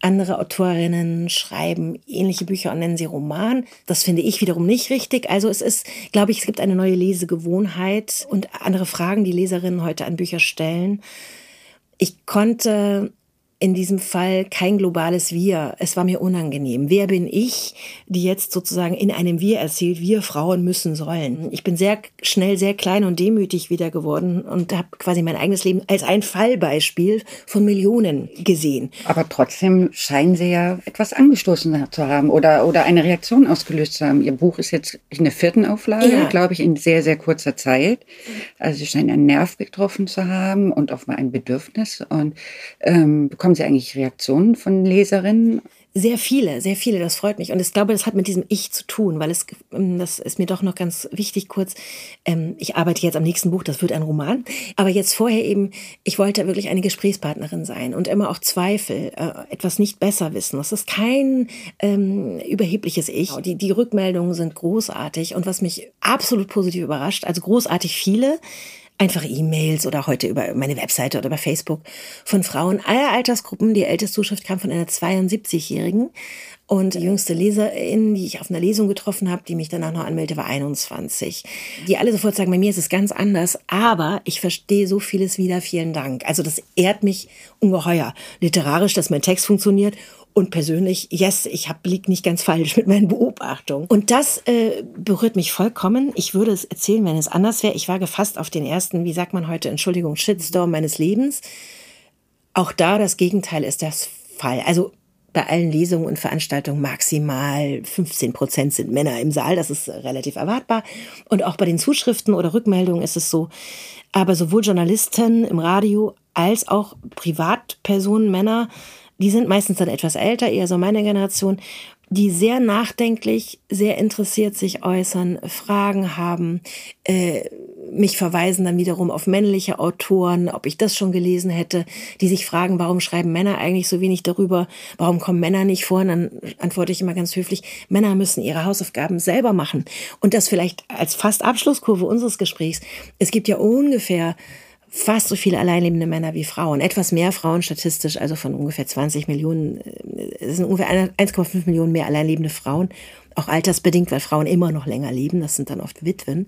Andere Autorinnen schreiben ähnliche Bücher und nennen sie Roman. Das finde ich wiederum nicht richtig. Also es ist, glaube ich, es gibt eine neue Lesegewohnheit und andere Fragen, die Leserinnen heute an Bücher stellen. Ich konnte in diesem Fall kein globales Wir. Es war mir unangenehm. Wer bin ich, die jetzt sozusagen in einem Wir erzählt, wir Frauen müssen sollen? Ich bin sehr schnell sehr klein und demütig wieder geworden und habe quasi mein eigenes Leben als ein Fallbeispiel von Millionen gesehen. Aber trotzdem scheinen Sie ja etwas angestoßen zu haben oder, oder eine Reaktion ausgelöst zu haben. Ihr Buch ist jetzt in der vierten Auflage, ja. glaube ich, in sehr, sehr kurzer Zeit. Also Sie scheinen einen Nerv getroffen zu haben und auch mal ein Bedürfnis und ähm, bekommen Sie eigentlich Reaktionen von Leserinnen? Sehr viele, sehr viele, das freut mich. Und ich glaube, das hat mit diesem Ich zu tun, weil es, ähm, das ist mir doch noch ganz wichtig kurz. Ähm, ich arbeite jetzt am nächsten Buch, das wird ein Roman. Aber jetzt vorher eben, ich wollte wirklich eine Gesprächspartnerin sein und immer auch Zweifel, äh, etwas nicht besser wissen. Das ist kein ähm, überhebliches Ich. Die, die Rückmeldungen sind großartig. Und was mich absolut positiv überrascht, also großartig viele, einfach E-Mails oder heute über meine Webseite oder über Facebook von Frauen aller Altersgruppen. Die älteste Zuschrift kam von einer 72-Jährigen. Und die jüngste Leserin, die ich auf einer Lesung getroffen habe, die mich danach noch anmeldete, war 21. Die alle sofort sagen, bei mir ist es ganz anders, aber ich verstehe so vieles wieder, vielen Dank. Also das ehrt mich ungeheuer. Literarisch, dass mein Text funktioniert und persönlich, yes, ich hab, lieg nicht ganz falsch mit meinen Beobachtungen. Und das äh, berührt mich vollkommen. Ich würde es erzählen, wenn es anders wäre. Ich war gefasst auf den ersten, wie sagt man heute, Entschuldigung, Shitstorm meines Lebens. Auch da das Gegenteil ist das Fall. Also bei allen Lesungen und Veranstaltungen maximal 15 Prozent sind Männer im Saal. Das ist relativ erwartbar. Und auch bei den Zuschriften oder Rückmeldungen ist es so. Aber sowohl Journalisten im Radio als auch Privatpersonen, Männer, die sind meistens dann etwas älter, eher so meine Generation, die sehr nachdenklich, sehr interessiert sich äußern, Fragen haben, äh, mich verweisen dann wiederum auf männliche Autoren, ob ich das schon gelesen hätte, die sich fragen, warum schreiben Männer eigentlich so wenig darüber, warum kommen Männer nicht vor? Und dann antworte ich immer ganz höflich, Männer müssen ihre Hausaufgaben selber machen. Und das vielleicht als fast Abschlusskurve unseres Gesprächs. Es gibt ja ungefähr fast so viele alleinlebende Männer wie Frauen. Etwas mehr Frauen statistisch, also von ungefähr 20 Millionen, äh, es sind ungefähr 1,5 Millionen mehr alleinlebende Frauen. Auch altersbedingt, weil Frauen immer noch länger leben. Das sind dann oft Witwen.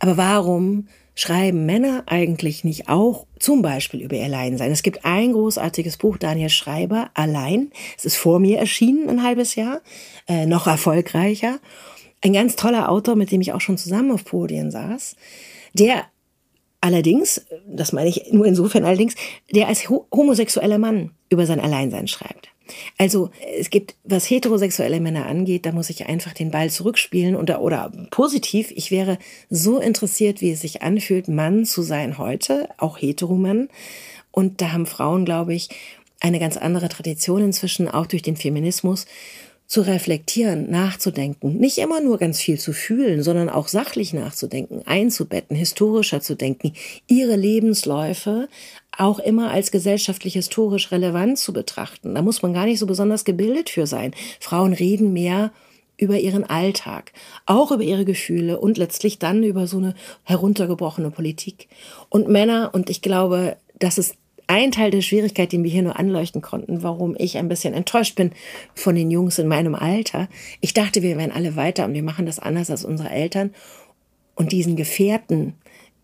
Aber warum schreiben Männer eigentlich nicht auch zum Beispiel über ihr Alleinsein? Es gibt ein großartiges Buch, Daniel Schreiber, Allein. Es ist vor mir erschienen, ein halbes Jahr, äh, noch erfolgreicher. Ein ganz toller Autor, mit dem ich auch schon zusammen auf Podien saß, der allerdings, das meine ich nur insofern allerdings, der als homosexueller Mann über sein Alleinsein schreibt. Also es gibt, was heterosexuelle Männer angeht, da muss ich einfach den Ball zurückspielen oder, oder positiv. Ich wäre so interessiert, wie es sich anfühlt, Mann zu sein heute, auch Heteromann. Und da haben Frauen, glaube ich, eine ganz andere Tradition inzwischen, auch durch den Feminismus zu reflektieren, nachzudenken, nicht immer nur ganz viel zu fühlen, sondern auch sachlich nachzudenken, einzubetten, historischer zu denken, ihre Lebensläufe auch immer als gesellschaftlich historisch relevant zu betrachten. Da muss man gar nicht so besonders gebildet für sein. Frauen reden mehr über ihren Alltag, auch über ihre Gefühle und letztlich dann über so eine heruntergebrochene Politik. Und Männer, und ich glaube, das ist ein Teil der Schwierigkeit, den wir hier nur anleuchten konnten, warum ich ein bisschen enttäuscht bin von den Jungs in meinem Alter. Ich dachte, wir wären alle weiter und wir machen das anders als unsere Eltern. Und diesen Gefährten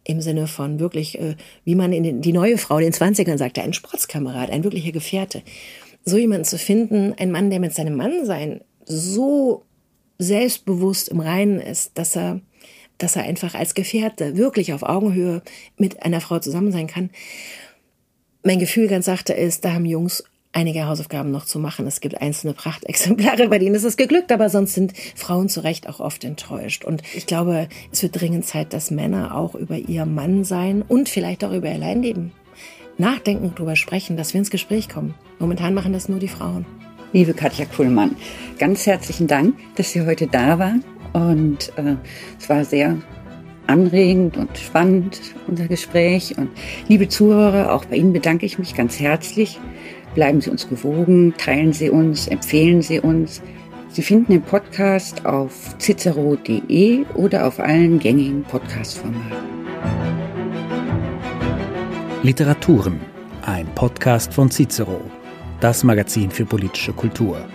im Sinne von wirklich, äh, wie man in die neue Frau in den 20ern sagte, ein Sportskamerad, ein wirklicher Gefährte. So jemanden zu finden, ein Mann, der mit seinem Mannsein so selbstbewusst im Reinen ist, dass er, dass er einfach als Gefährte wirklich auf Augenhöhe mit einer Frau zusammen sein kann mein Gefühl ganz sachte ist, da haben Jungs einige Hausaufgaben noch zu machen. Es gibt einzelne Prachtexemplare, bei denen ist es geglückt, aber sonst sind Frauen zu Recht auch oft enttäuscht. Und ich glaube, es wird dringend Zeit, dass Männer auch über ihr Mannsein und vielleicht auch über ihr Alleinleben nachdenken, darüber sprechen, dass wir ins Gespräch kommen. Momentan machen das nur die Frauen. Liebe Katja Kuhlmann, ganz herzlichen Dank, dass Sie heute da waren. Und äh, es war sehr anregend und spannend, unser Gespräch. Und liebe Zuhörer, auch bei Ihnen bedanke ich mich ganz herzlich. Bleiben Sie uns gewogen, teilen Sie uns, empfehlen Sie uns. Sie finden den Podcast auf cicero.de oder auf allen gängigen Podcast-Formaten. Literaturen, ein Podcast von Cicero, das Magazin für politische Kultur.